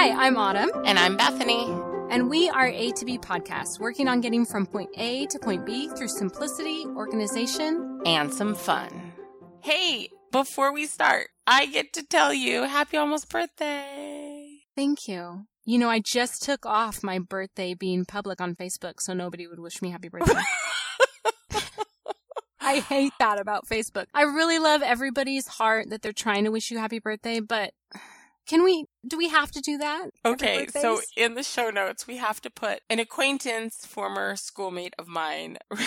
Hi, I'm Autumn. And I'm Bethany. And we are A to B podcasts, working on getting from point A to point B through simplicity, organization, and some fun. Hey, before we start, I get to tell you happy almost birthday. Thank you. You know, I just took off my birthday being public on Facebook so nobody would wish me happy birthday. I hate that about Facebook. I really love everybody's heart that they're trying to wish you happy birthday, but can we, do we have to do that? Okay, so in the show notes, we have to put an acquaintance, former schoolmate of mine.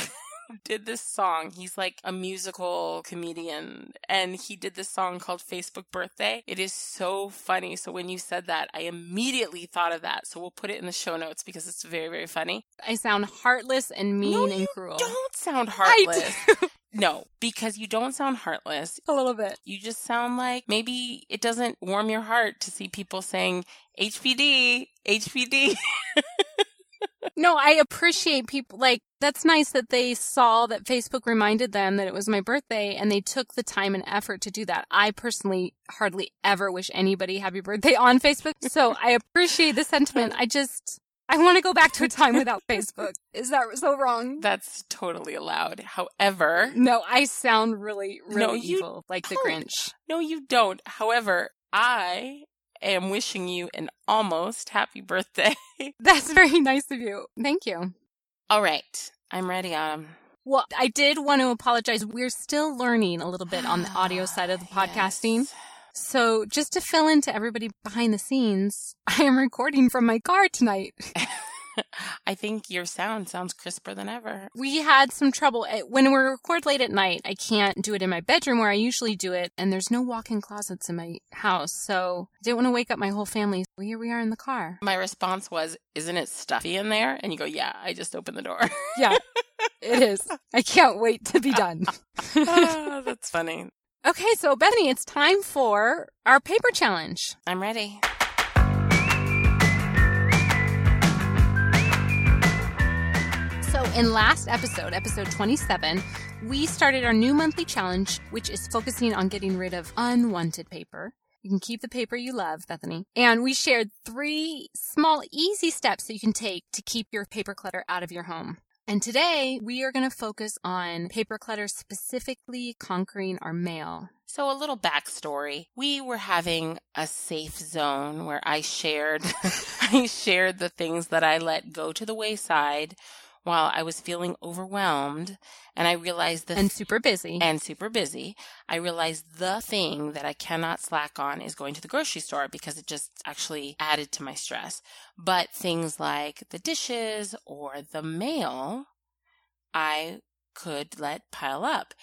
did this song. He's like a musical comedian and he did this song called Facebook Birthday. It is so funny. So when you said that, I immediately thought of that. So we'll put it in the show notes because it's very, very funny. I sound heartless and mean no, and cruel. Don't sound heartless. No, because you don't sound heartless. A little bit. You just sound like maybe it doesn't warm your heart to see people saying HBD, HBD. no, I appreciate people like that's nice that they saw that Facebook reminded them that it was my birthday and they took the time and effort to do that. I personally hardly ever wish anybody happy birthday on Facebook. So I appreciate the sentiment. I just I want to go back to a time without Facebook. Is that so wrong? That's totally allowed. However, no, I sound really, really no, evil, like the Grinch. No, you don't. However, I am wishing you an almost happy birthday. That's very nice of you. Thank you. All right. I'm ready, Autumn. Well, I did want to apologize. We're still learning a little bit on the audio side of the ah, podcasting. Yes. So, just to fill in to everybody behind the scenes, I am recording from my car tonight. I think your sound sounds crisper than ever. We had some trouble. Eh, when we record late at night, I can't do it in my bedroom where I usually do it, and there's no walk in closets in my house. So I didn't want to wake up my whole family. Well, here we are in the car. My response was, Isn't it stuffy in there? And you go, Yeah, I just opened the door. yeah, it is. I can't wait to be done. oh, that's funny. Okay, so Bethany, it's time for our paper challenge. I'm ready. So, in last episode, episode 27, we started our new monthly challenge, which is focusing on getting rid of unwanted paper. You can keep the paper you love, Bethany. And we shared three small, easy steps that you can take to keep your paper clutter out of your home. And today we are going to focus on paper clutter, specifically conquering our mail. So a little backstory. We were having a safe zone where I shared, I shared the things that I let go to the wayside while I was feeling overwhelmed and I realized the and super busy and super busy, I realized the thing that I cannot slack on is going to the grocery store because it just actually added to my stress. But things like the dishes or the mail, I could let pile up.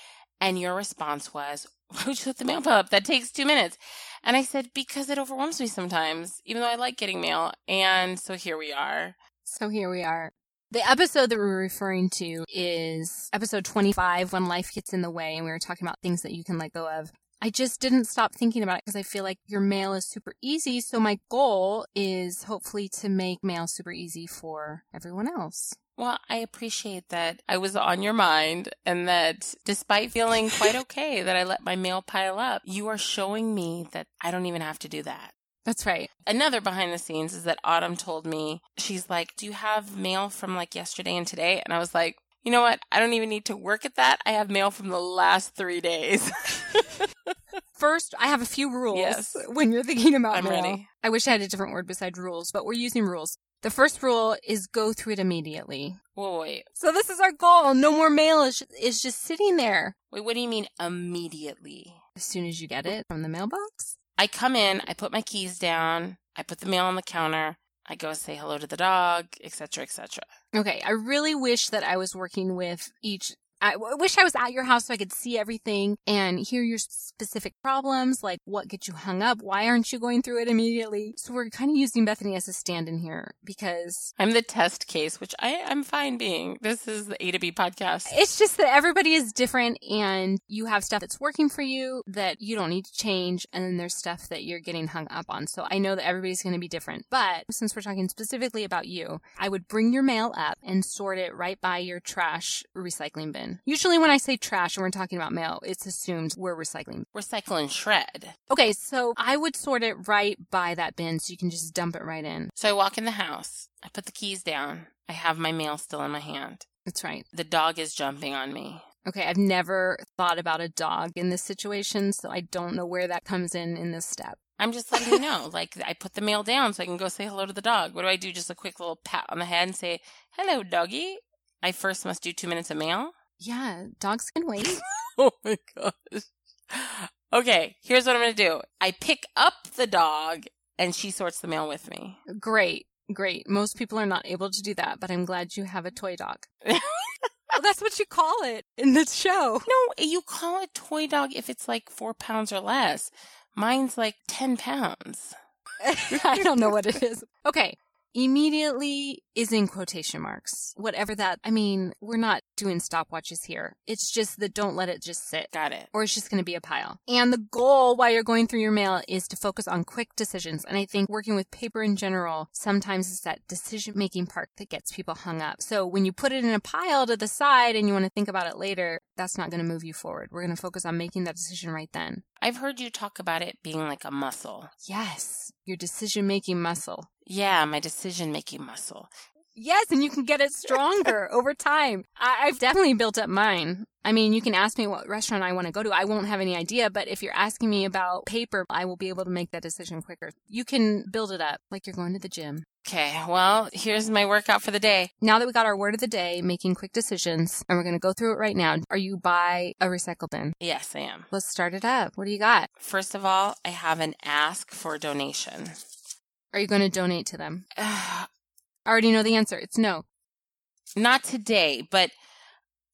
And your response was, why would you let the mail pile up? That takes two minutes. And I said, because it overwhelms me sometimes, even though I like getting mail. And so here we are. So here we are. The episode that we're referring to is episode 25 when life gets in the way and we were talking about things that you can let go of. I just didn't stop thinking about it because I feel like your mail is super easy. So my goal is hopefully to make mail super easy for everyone else. Well, I appreciate that I was on your mind and that despite feeling quite okay that I let my mail pile up, you are showing me that I don't even have to do that. That's right. Another behind the scenes is that Autumn told me, she's like, Do you have mail from like yesterday and today? And I was like, You know what? I don't even need to work at that. I have mail from the last three days. First, I have a few rules yes. when you're thinking about I'm mail. Ready. I wish I had a different word besides rules, but we're using rules. The first rule is go through it immediately. Whoa, wait. So this is our goal. No more mail is, is just sitting there. Wait, what do you mean immediately? As soon as you get it from the mailbox? I come in, I put my keys down, I put the mail on the counter, I go say hello to the dog, etc., etc. Okay, I really wish that I was working with each I wish I was at your house so I could see everything and hear your specific problems, like what gets you hung up, why aren't you going through it immediately? So we're kind of using Bethany as a stand in here because I'm the test case, which I am fine being. This is the A to B podcast. It's just that everybody is different and you have stuff that's working for you that you don't need to change, and then there's stuff that you're getting hung up on. So I know that everybody's going to be different, but since we're talking specifically about you, I would bring your mail up and sort it right by your trash recycling bin Usually when I say trash and we're talking about mail, it's assumed we're recycling. Recycle and shred. Okay, so I would sort it right by that bin so you can just dump it right in. So I walk in the house. I put the keys down. I have my mail still in my hand. That's right. The dog is jumping on me. Okay, I've never thought about a dog in this situation, so I don't know where that comes in in this step. I'm just letting you know. Like, I put the mail down so I can go say hello to the dog. What do I do? Just a quick little pat on the head and say, hello, doggy. I first must do two minutes of mail. Yeah, dogs can wait. oh my gosh. Okay, here's what I'm going to do I pick up the dog and she sorts the mail with me. Great, great. Most people are not able to do that, but I'm glad you have a toy dog. well, that's what you call it in the show. No, you call it toy dog if it's like four pounds or less. Mine's like 10 pounds. I don't know what it is. Okay. Immediately is in quotation marks. Whatever that, I mean, we're not doing stopwatches here. It's just that don't let it just sit. Got it. Or it's just going to be a pile. And the goal while you're going through your mail is to focus on quick decisions. And I think working with paper in general, sometimes it's that decision making part that gets people hung up. So when you put it in a pile to the side and you want to think about it later, that's not going to move you forward. We're going to focus on making that decision right then. I've heard you talk about it being like a muscle. Yes, your decision making muscle. Yeah, my decision making muscle. Yes, and you can get it stronger over time. I- have definitely built up mine. I mean, you can ask me what restaurant I want to go to. I won't have any idea, but if you're asking me about paper, I will be able to make that decision quicker. You can build it up like you're going to the gym. Okay, well, here's my workout for the day. Now that we got our word of the day, making quick decisions, and we're going to go through it right now. Are you by a recycle bin? Yes, I am. Let's start it up. What do you got? First of all, I have an ask for donation. Are you going to donate to them? I already know the answer. It's no. Not today, but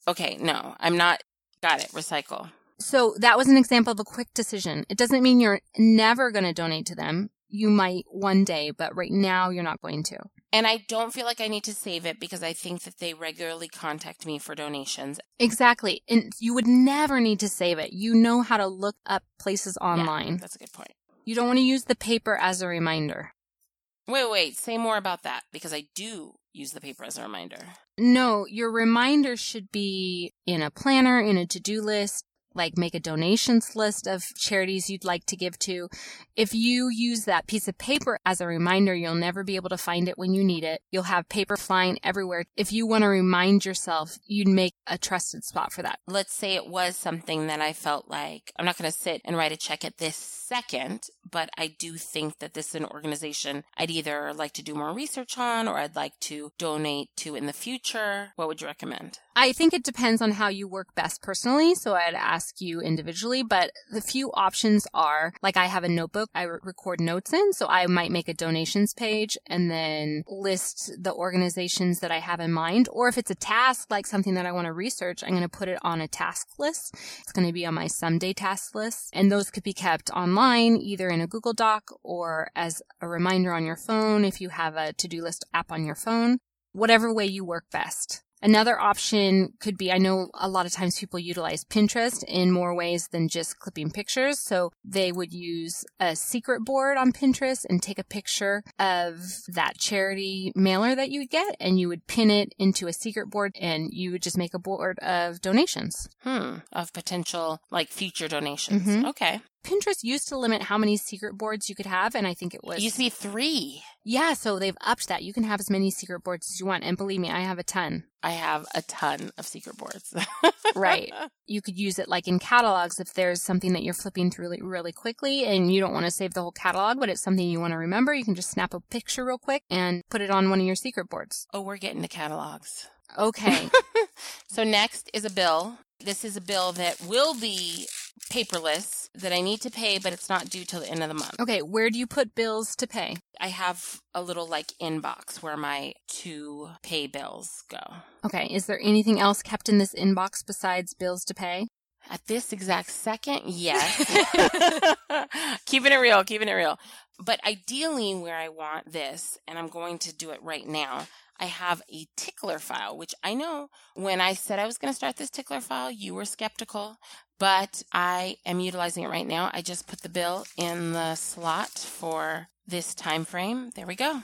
okay, no, I'm not. Got it. Recycle. So that was an example of a quick decision. It doesn't mean you're never going to donate to them. You might one day, but right now you're not going to. And I don't feel like I need to save it because I think that they regularly contact me for donations. Exactly. And you would never need to save it. You know how to look up places online. Yeah, that's a good point. You don't want to use the paper as a reminder. Wait, wait, say more about that because I do use the paper as a reminder. No, your reminder should be in a planner, in a to do list, like make a donations list of charities you'd like to give to. If you use that piece of paper as a reminder, you'll never be able to find it when you need it. You'll have paper flying everywhere. If you want to remind yourself, you'd make a trusted spot for that. Let's say it was something that I felt like I'm not going to sit and write a check at this second, but I do think that this is an organization I'd either like to do more research on or I'd like to donate to in the future. What would you recommend? I think it depends on how you work best personally. So I'd ask you individually, but the few options are like I have a notebook I record notes in. So I might make a donations page and then list the organizations that I have in mind. Or if it's a task, like something that I want to research, I'm going to put it on a task list. It's going to be on my someday task list. And those could be kept online, either in a Google Doc or as a reminder on your phone if you have a to do list app on your phone. Whatever way you work best. Another option could be I know a lot of times people utilize Pinterest in more ways than just clipping pictures. So they would use a secret board on Pinterest and take a picture of that charity mailer that you would get and you would pin it into a secret board and you would just make a board of donations. Hmm. Of potential like future donations. Mm-hmm. Okay. Pinterest used to limit how many secret boards you could have, and I think it was. It used to be three. Yeah, so they've upped that. You can have as many secret boards as you want. And believe me, I have a ton. I have a ton of secret boards. right. You could use it like in catalogs if there's something that you're flipping through really, really quickly and you don't want to save the whole catalog, but it's something you want to remember. You can just snap a picture real quick and put it on one of your secret boards. Oh, we're getting to catalogs. Okay. so next is a bill. This is a bill that will be paperless that I need to pay, but it's not due till the end of the month. Okay, where do you put bills to pay? I have a little like inbox where my to pay bills go. Okay, is there anything else kept in this inbox besides bills to pay? At this exact second, yes. keeping it real, keeping it real. But ideally, where I want this, and I'm going to do it right now, I have a tickler file, which I know when I said I was going to start this tickler file, you were skeptical, but I am utilizing it right now. I just put the bill in the slot for this time frame. There we go.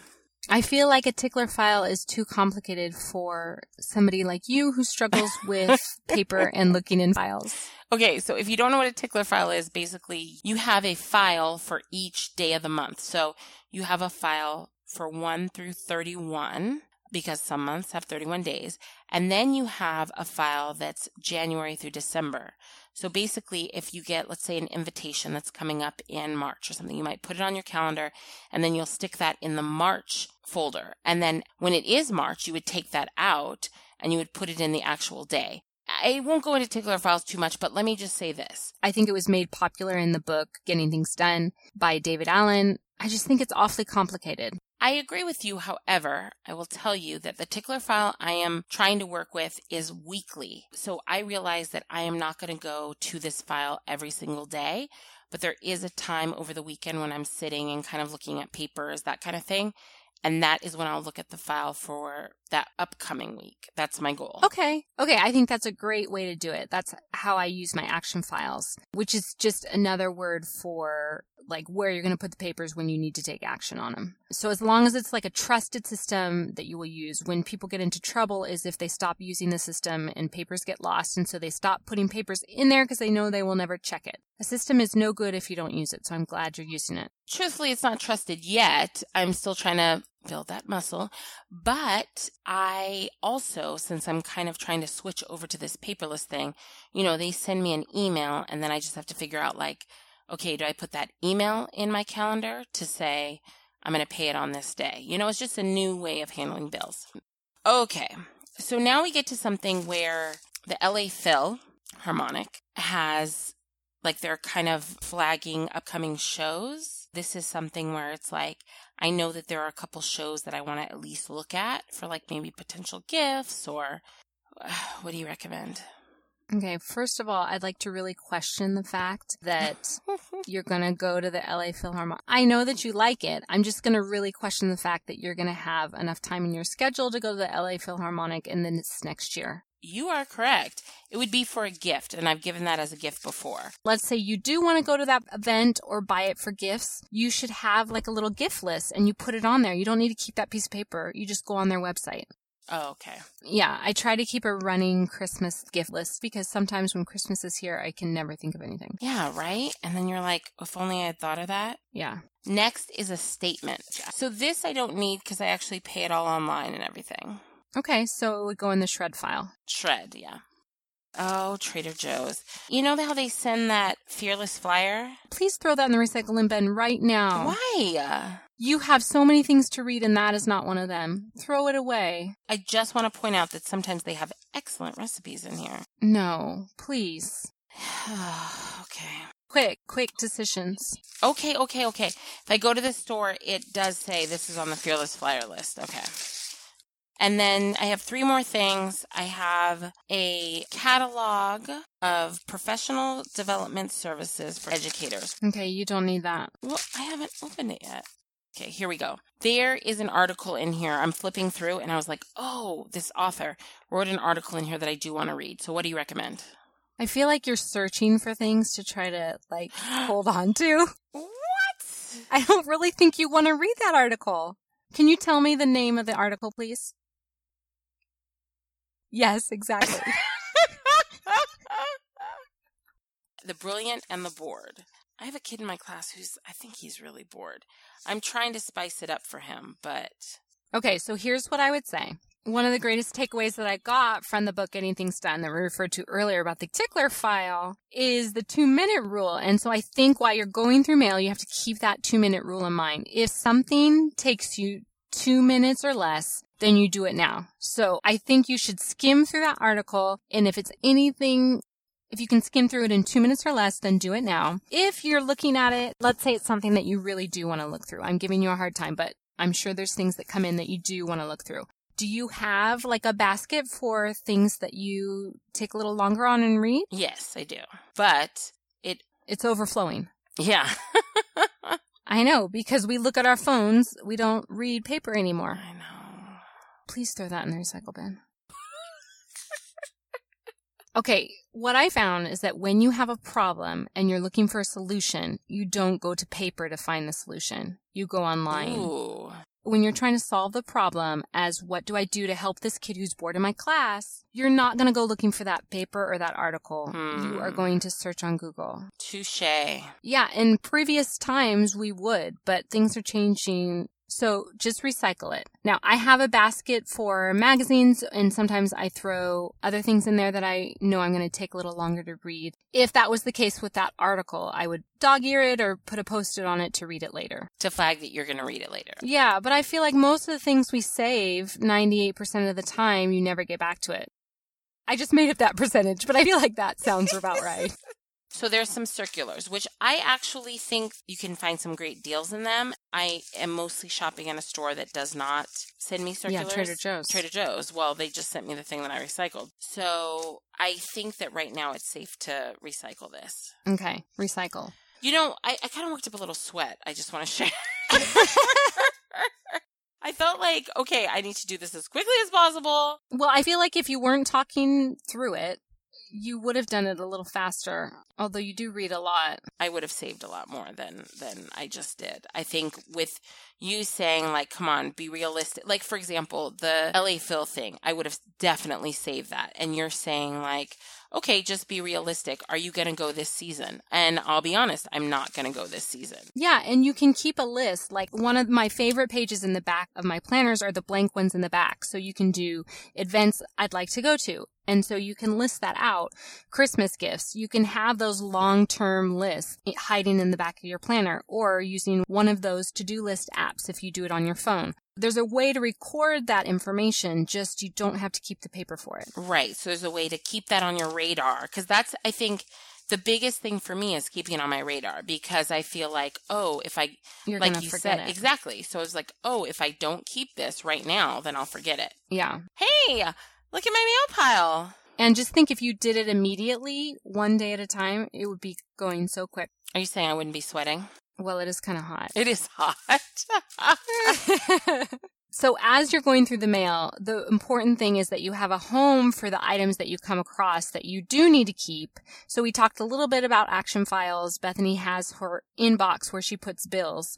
I feel like a tickler file is too complicated for somebody like you who struggles with paper and looking in files. Okay, so if you don't know what a tickler file is, basically you have a file for each day of the month. So you have a file for 1 through 31 because some months have 31 days. And then you have a file that's January through December. So basically, if you get, let's say, an invitation that's coming up in March or something, you might put it on your calendar and then you'll stick that in the March folder. And then when it is March, you would take that out and you would put it in the actual day. I won't go into tickler files too much, but let me just say this. I think it was made popular in the book Getting Things Done by David Allen. I just think it's awfully complicated. I agree with you. However, I will tell you that the tickler file I am trying to work with is weekly. So I realize that I am not going to go to this file every single day, but there is a time over the weekend when I'm sitting and kind of looking at papers, that kind of thing. And that is when I'll look at the file for that upcoming week. That's my goal. Okay. Okay. I think that's a great way to do it. That's how I use my action files, which is just another word for like where you're going to put the papers when you need to take action on them. So as long as it's like a trusted system that you will use when people get into trouble is if they stop using the system and papers get lost and so they stop putting papers in there because they know they will never check it. A system is no good if you don't use it. So I'm glad you're using it. Truthfully, it's not trusted yet. I'm still trying to build that muscle. But I also, since I'm kind of trying to switch over to this paperless thing, you know, they send me an email and then I just have to figure out like, okay, do I put that email in my calendar to say I'm going to pay it on this day? You know, it's just a new way of handling bills. Okay. So now we get to something where the LA Phil Harmonic has like they're kind of flagging upcoming shows. This is something where it's like, I know that there are a couple shows that I want to at least look at for like maybe potential gifts or what do you recommend? Okay, first of all, I'd like to really question the fact that you're going to go to the LA Philharmonic. I know that you like it. I'm just going to really question the fact that you're going to have enough time in your schedule to go to the LA Philharmonic and then it's next year. You are correct. It would be for a gift, and I've given that as a gift before. Let's say you do want to go to that event or buy it for gifts. You should have like a little gift list and you put it on there. You don't need to keep that piece of paper. You just go on their website. Oh, okay. Yeah, I try to keep a running Christmas gift list because sometimes when Christmas is here, I can never think of anything. Yeah, right? And then you're like, if only I had thought of that. Yeah. Next is a statement. So this I don't need because I actually pay it all online and everything. Okay, so it would go in the shred file. Shred, yeah. Oh, Trader Joe's. You know how they send that fearless flyer? Please throw that in the recycling bin right now. Why? You have so many things to read, and that is not one of them. Throw it away. I just want to point out that sometimes they have excellent recipes in here. No, please. okay. Quick, quick decisions. Okay, okay, okay. If I go to the store, it does say this is on the fearless flyer list. Okay. And then I have three more things. I have a catalog of professional development services for educators. Okay, you don't need that. Well, I haven't opened it yet. Okay, here we go. There is an article in here. I'm flipping through and I was like, oh, this author wrote an article in here that I do want to read. So what do you recommend? I feel like you're searching for things to try to like hold on to. What? I don't really think you want to read that article. Can you tell me the name of the article, please? Yes, exactly. the Brilliant and the Bored. I have a kid in my class who's, I think he's really bored. I'm trying to spice it up for him, but. Okay, so here's what I would say. One of the greatest takeaways that I got from the book Getting Things Done that we referred to earlier about the tickler file is the two minute rule. And so I think while you're going through mail, you have to keep that two minute rule in mind. If something takes you two minutes or less, then you do it now. So I think you should skim through that article. And if it's anything if you can skim through it in two minutes or less, then do it now. If you're looking at it, let's say it's something that you really do want to look through. I'm giving you a hard time, but I'm sure there's things that come in that you do want to look through. Do you have like a basket for things that you take a little longer on and read? Yes, I do. But it it's overflowing. Yeah. I know because we look at our phones, we don't read paper anymore. I know. Please throw that in the recycle bin. okay, what I found is that when you have a problem and you're looking for a solution, you don't go to paper to find the solution. You go online. Ooh. when you're trying to solve the problem as what do I do to help this kid who's bored in my class, you're not going to go looking for that paper or that article. You are Hmm. going to search on Google. Touche. Yeah, in previous times we would, but things are changing. So just recycle it. Now I have a basket for magazines and sometimes I throw other things in there that I know I'm going to take a little longer to read. If that was the case with that article, I would dog ear it or put a post-it on it to read it later. To flag that you're going to read it later. Yeah, but I feel like most of the things we save, 98% of the time, you never get back to it. I just made up that percentage, but I feel like that sounds about right. So there's some circulars, which I actually think you can find some great deals in them. I am mostly shopping in a store that does not send me circulars. Yeah, Trader Joe's. Trader Joe's. Well, they just sent me the thing that I recycled. So I think that right now it's safe to recycle this. Okay, recycle. You know, I, I kind of worked up a little sweat. I just want to share. I felt like, okay, I need to do this as quickly as possible. Well, I feel like if you weren't talking through it, you would have done it a little faster. Although you do read a lot. I would have saved a lot more than than I just did. I think with you saying like, "Come on, be realistic." Like for example, the LA Phil thing, I would have definitely saved that. And you're saying like, "Okay, just be realistic. Are you going to go this season?" And I'll be honest, I'm not going to go this season. Yeah, and you can keep a list. Like one of my favorite pages in the back of my planners are the blank ones in the back. So you can do events I'd like to go to. And so you can list that out. Christmas gifts. You can have those long-term lists hiding in the back of your planner or using one of those to-do list apps if you do it on your phone. There's a way to record that information, just you don't have to keep the paper for it. Right. So there's a way to keep that on your radar cuz that's I think the biggest thing for me is keeping it on my radar because I feel like, oh, if I You're like you said it. exactly. So it's like, oh, if I don't keep this right now, then I'll forget it. Yeah. Hey, look at my mail pile. And just think if you did it immediately, one day at a time, it would be going so quick. Are you saying I wouldn't be sweating? Well, it is kind of hot. It is hot. so as you're going through the mail, the important thing is that you have a home for the items that you come across that you do need to keep. So we talked a little bit about action files. Bethany has her inbox where she puts bills.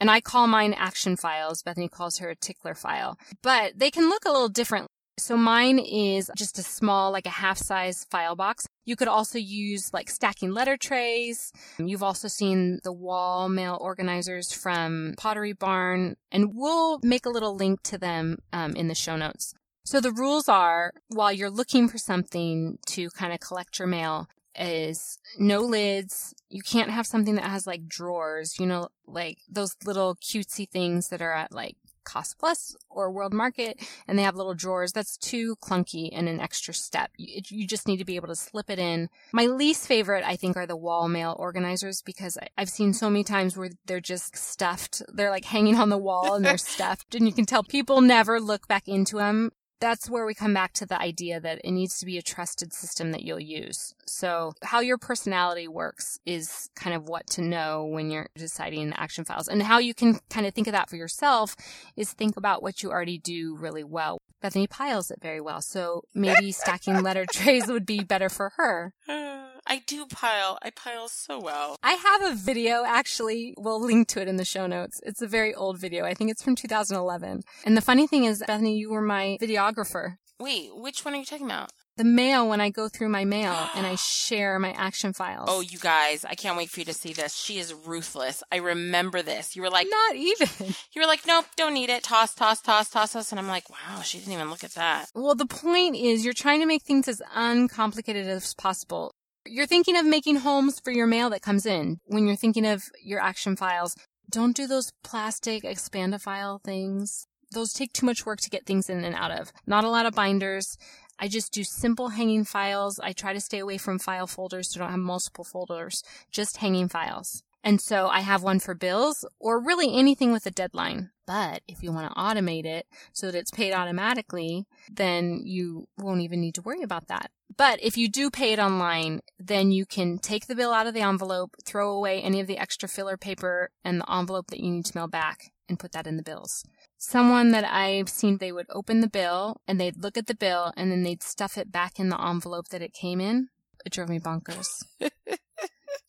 And I call mine action files. Bethany calls her a tickler file. But they can look a little different. So mine is just a small, like a half size file box. You could also use like stacking letter trays. You've also seen the wall mail organizers from Pottery Barn, and we'll make a little link to them um, in the show notes. So the rules are while you're looking for something to kind of collect your mail, is no lids. You can't have something that has like drawers, you know, like those little cutesy things that are at like Cost Plus or World Market and they have little drawers. That's too clunky and an extra step. You, you just need to be able to slip it in. My least favorite, I think, are the wall mail organizers because I, I've seen so many times where they're just stuffed. They're like hanging on the wall and they're stuffed and you can tell people never look back into them that's where we come back to the idea that it needs to be a trusted system that you'll use. So how your personality works is kind of what to know when you're deciding the action files and how you can kind of think of that for yourself is think about what you already do really well. Bethany piles it very well. So maybe stacking letter trays would be better for her. I do pile. I pile so well. I have a video actually. We'll link to it in the show notes. It's a very old video. I think it's from 2011. And the funny thing is, Bethany, you were my videographer. Wait, which one are you talking about? The mail when I go through my mail and I share my action files. Oh, you guys, I can't wait for you to see this. She is ruthless. I remember this. You were like, not even. you were like, nope, don't need it. Toss, toss, toss, toss, toss. And I'm like, wow, she didn't even look at that. Well, the point is you're trying to make things as uncomplicated as possible. You're thinking of making homes for your mail that comes in. When you're thinking of your action files, don't do those plastic expandifile things. Those take too much work to get things in and out of. Not a lot of binders. I just do simple hanging files. I try to stay away from file folders so I don't have multiple folders. Just hanging files. And so I have one for bills or really anything with a deadline. But if you want to automate it so that it's paid automatically, then you won't even need to worry about that. But if you do pay it online, then you can take the bill out of the envelope, throw away any of the extra filler paper and the envelope that you need to mail back and put that in the bills. Someone that I've seen, they would open the bill and they'd look at the bill and then they'd stuff it back in the envelope that it came in. It drove me bonkers.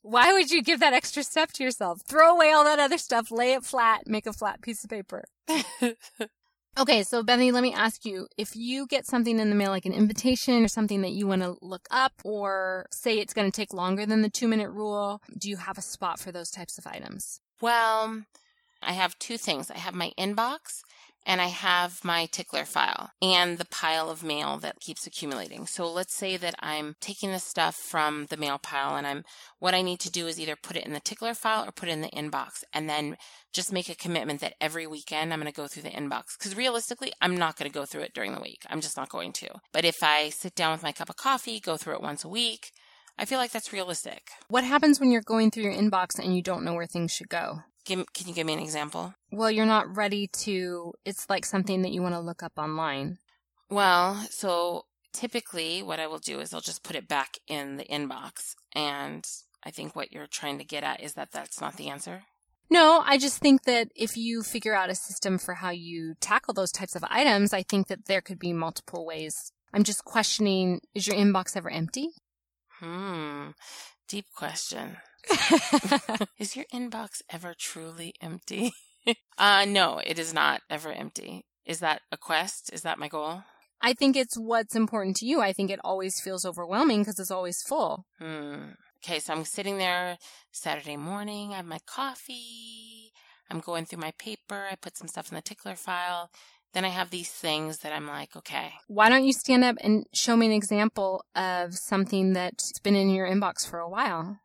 Why would you give that extra step to yourself? Throw away all that other stuff, lay it flat, make a flat piece of paper. Okay, so Bethany, let me ask you if you get something in the mail, like an invitation or something that you want to look up, or say it's going to take longer than the two minute rule, do you have a spot for those types of items? well, I have two things. I have my inbox and I have my tickler file and the pile of mail that keeps accumulating. So let's say that I'm taking the stuff from the mail pile and I'm what I need to do is either put it in the tickler file or put it in the inbox and then just make a commitment that every weekend I'm going to go through the inbox cuz realistically I'm not going to go through it during the week. I'm just not going to. But if I sit down with my cup of coffee, go through it once a week, I feel like that's realistic. What happens when you're going through your inbox and you don't know where things should go? Give, can you give me an example? Well, you're not ready to, it's like something that you want to look up online. Well, so typically what I will do is I'll just put it back in the inbox. And I think what you're trying to get at is that that's not the answer. No, I just think that if you figure out a system for how you tackle those types of items, I think that there could be multiple ways. I'm just questioning, is your inbox ever empty? Hmm. Deep question. is your inbox ever truly empty? uh, no, it is not ever empty. Is that a quest? Is that my goal? I think it's what's important to you. I think it always feels overwhelming because it's always full. Hmm. Okay, so I'm sitting there Saturday morning. I have my coffee. I'm going through my paper. I put some stuff in the tickler file. Then I have these things that I'm like, okay. Why don't you stand up and show me an example of something that's been in your inbox for a while?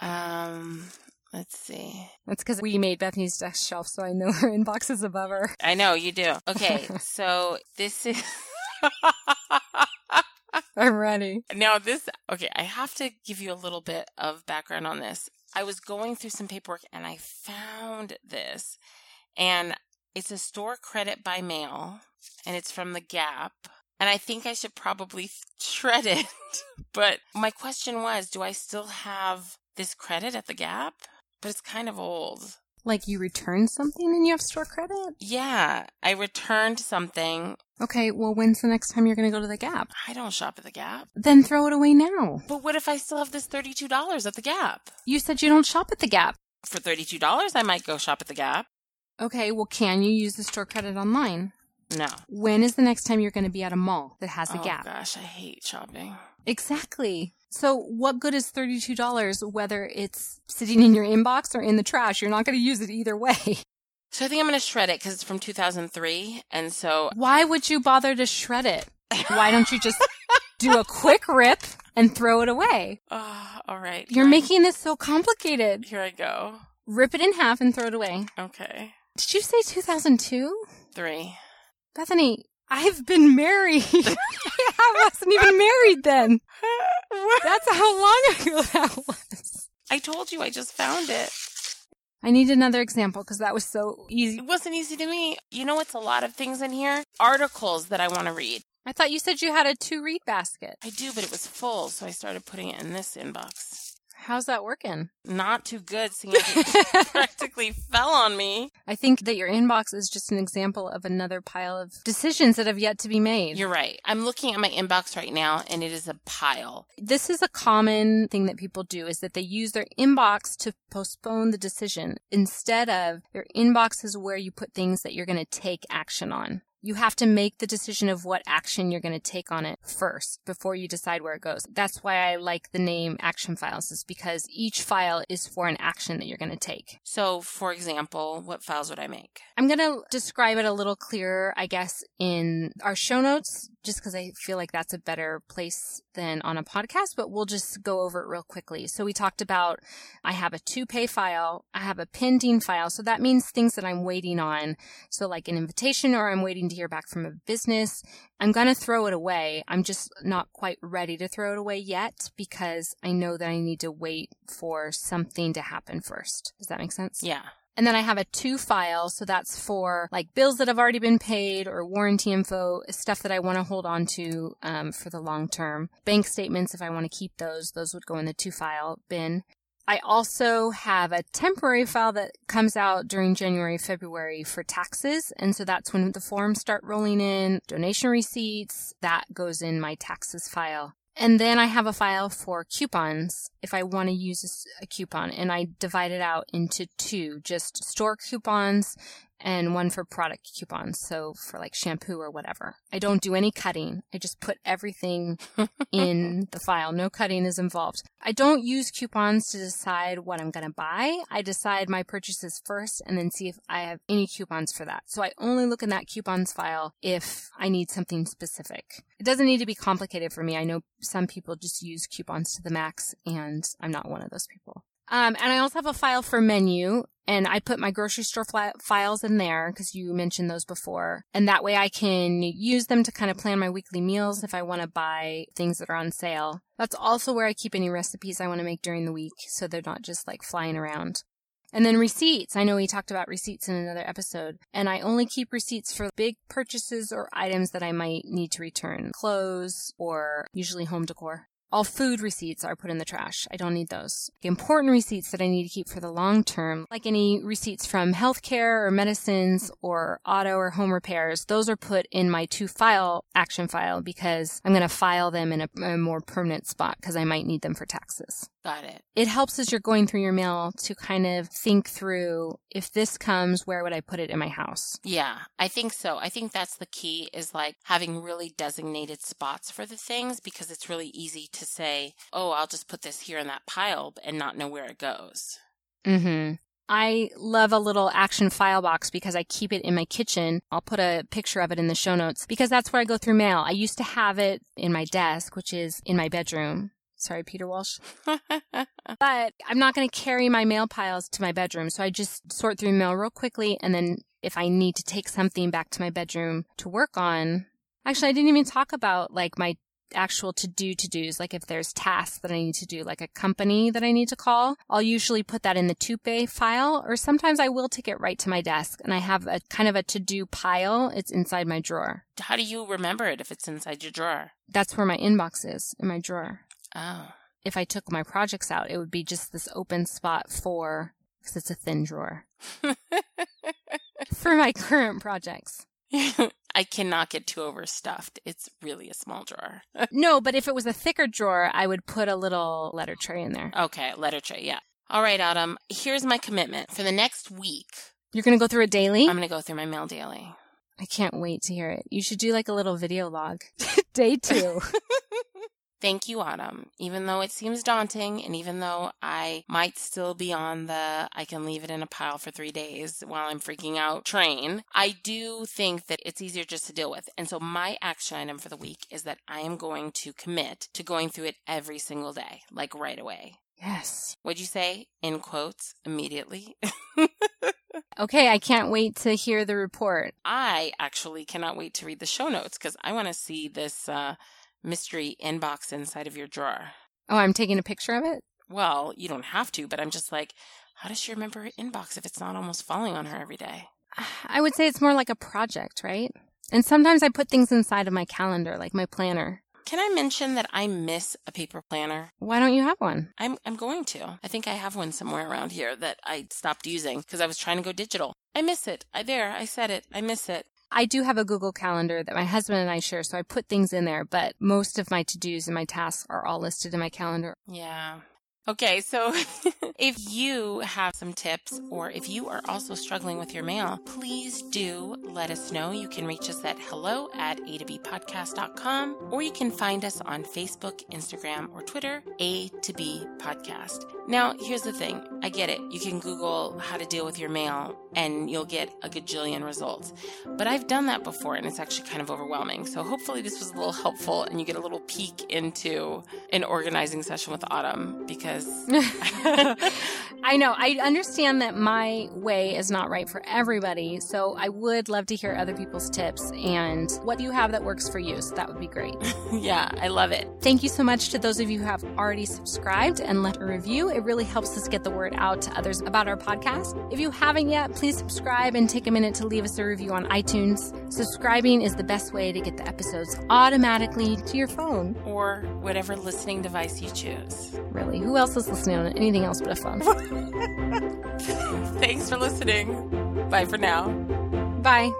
Um, let's see. That's because we made Bethany's desk shelf, so I know her inbox is above her. I know you do. Okay, so this is. I'm ready. Now, this, okay, I have to give you a little bit of background on this. I was going through some paperwork and I found this, and it's a store credit by mail, and it's from the Gap. And I think I should probably shred it. but my question was do I still have this credit at the Gap? But it's kind of old. Like you return something and you have store credit? Yeah, I returned something. Okay, well, when's the next time you're going to go to the Gap? I don't shop at the Gap. Then throw it away now. But what if I still have this $32 at the Gap? You said you don't shop at the Gap. For $32, I might go shop at the Gap. Okay, well, can you use the store credit online? No. When is the next time you're going to be at a mall that has a oh Gap? gosh, I hate shopping. Exactly. So what good is $32 whether it's sitting in your inbox or in the trash? You're not going to use it either way. So I think I'm going to shred it because it's from 2003. And so Why would you bother to shred it? Why don't you just do a quick rip and throw it away? Oh, all right. You're making this so complicated. Here I go. Rip it in half and throw it away. Okay. Did you say 2002? Three. Bethany, I've been married. I wasn't even married then. That's how long ago that was. I told you I just found it. I need another example because that was so easy. It wasn't easy to me. You know what's a lot of things in here? Articles that I want to read. I thought you said you had a to read basket. I do, but it was full, so I started putting it in this inbox. How's that working? Not too good, seeing practically fell on me. I think that your inbox is just an example of another pile of decisions that have yet to be made. You're right. I'm looking at my inbox right now, and it is a pile. this is a common thing that people do is that they use their inbox to postpone the decision instead of their inbox is where you put things that you're going to take action on. You have to make the decision of what action you're going to take on it first before you decide where it goes. That's why I like the name action files is because each file is for an action that you're going to take. So, for example, what files would I make? I'm going to describe it a little clearer, I guess, in our show notes, just because I feel like that's a better place than on a podcast, but we'll just go over it real quickly. So we talked about I have a to pay file, I have a pending file. So that means things that I'm waiting on. So like an invitation or I'm waiting to hear back from a business. I'm going to throw it away. I'm just not quite ready to throw it away yet because I know that I need to wait for something to happen first. Does that make sense? Yeah. And then I have a to file. So that's for like bills that have already been paid or warranty info, stuff that I want to hold on to um, for the long term. Bank statements, if I want to keep those, those would go in the to file bin. I also have a temporary file that comes out during January, February for taxes. And so that's when the forms start rolling in, donation receipts, that goes in my taxes file. And then I have a file for coupons if I want to use a coupon and I divide it out into two, just store coupons and one for product coupons. So for like shampoo or whatever. I don't do any cutting. I just put everything in the file. No cutting is involved. I don't use coupons to decide what I'm going to buy. I decide my purchases first and then see if I have any coupons for that. So I only look in that coupons file if I need something specific. It doesn't need to be complicated for me. I know some people just use coupons to the max and I'm not one of those people. Um, and I also have a file for menu and I put my grocery store files in there because you mentioned those before. And that way I can use them to kind of plan my weekly meals if I want to buy things that are on sale. That's also where I keep any recipes I want to make during the week so they're not just like flying around. And then receipts. I know we talked about receipts in another episode. And I only keep receipts for big purchases or items that I might need to return. Clothes or usually home decor. All food receipts are put in the trash. I don't need those. Important receipts that I need to keep for the long term, like any receipts from healthcare or medicines or auto or home repairs, those are put in my to file action file because I'm going to file them in a, a more permanent spot because I might need them for taxes. Got it. It helps as you're going through your mail to kind of think through if this comes, where would I put it in my house? Yeah, I think so. I think that's the key is like having really designated spots for the things because it's really easy to say, oh, I'll just put this here in that pile and not know where it goes. Mm-hmm. I love a little action file box because I keep it in my kitchen. I'll put a picture of it in the show notes because that's where I go through mail. I used to have it in my desk, which is in my bedroom. Sorry, Peter Walsh. but I'm not going to carry my mail piles to my bedroom. So I just sort through mail real quickly. And then if I need to take something back to my bedroom to work on, actually, I didn't even talk about like my actual to do to dos, like if there's tasks that I need to do, like a company that I need to call, I'll usually put that in the Tupe file, or sometimes I will take it right to my desk and I have a kind of a to do pile. It's inside my drawer. How do you remember it if it's inside your drawer? That's where my inbox is in my drawer. Oh. If I took my projects out, it would be just this open spot for, because it's a thin drawer. for my current projects. I cannot get too overstuffed. It's really a small drawer. no, but if it was a thicker drawer, I would put a little letter tray in there. Okay, letter tray, yeah. All right, Autumn, here's my commitment. For the next week, you're going to go through it daily? I'm going to go through my mail daily. I can't wait to hear it. You should do like a little video log. Day two. Thank you, Autumn. Even though it seems daunting, and even though I might still be on the I can leave it in a pile for three days while I'm freaking out train, I do think that it's easier just to deal with. And so, my action item for the week is that I am going to commit to going through it every single day, like right away. Yes. What'd you say? In quotes, immediately. okay, I can't wait to hear the report. I actually cannot wait to read the show notes because I want to see this. Uh, mystery inbox inside of your drawer. Oh, I'm taking a picture of it? Well, you don't have to, but I'm just like, how does she remember her inbox if it's not almost falling on her every day? I would say it's more like a project, right? And sometimes I put things inside of my calendar, like my planner. Can I mention that I miss a paper planner? Why don't you have one? I'm I'm going to. I think I have one somewhere around here that I stopped using because I was trying to go digital. I miss it. I there, I said it. I miss it. I do have a Google Calendar that my husband and I share, so I put things in there, but most of my to dos and my tasks are all listed in my calendar. Yeah. Okay, so if you have some tips or if you are also struggling with your mail, please do let us know. You can reach us at hello at a to b podcast.com or you can find us on Facebook, Instagram, or Twitter, A to B podcast. Now, here's the thing. I get it. You can Google how to deal with your mail and you'll get a gajillion results. But I've done that before and it's actually kind of overwhelming. So hopefully this was a little helpful and you get a little peek into an organizing session with Autumn because I know. I understand that my way is not right for everybody. So I would love to hear other people's tips and what do you have that works for you. So that would be great. yeah, I love it. Thank you so much to those of you who have already subscribed and left a review. It really helps us get the word out to others about our podcast. If you haven't yet, please subscribe and take a minute to leave us a review on iTunes. Subscribing is the best way to get the episodes automatically to your phone or whatever listening device you choose. Really, who else else was listening on anything else but a phone. Thanks for listening. Bye for now. Bye.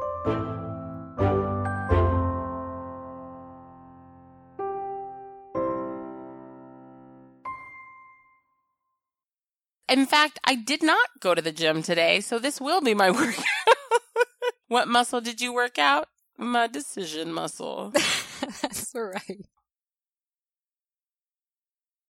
In fact, I did not go to the gym today, so this will be my workout. what muscle did you work out? My decision muscle. That's right.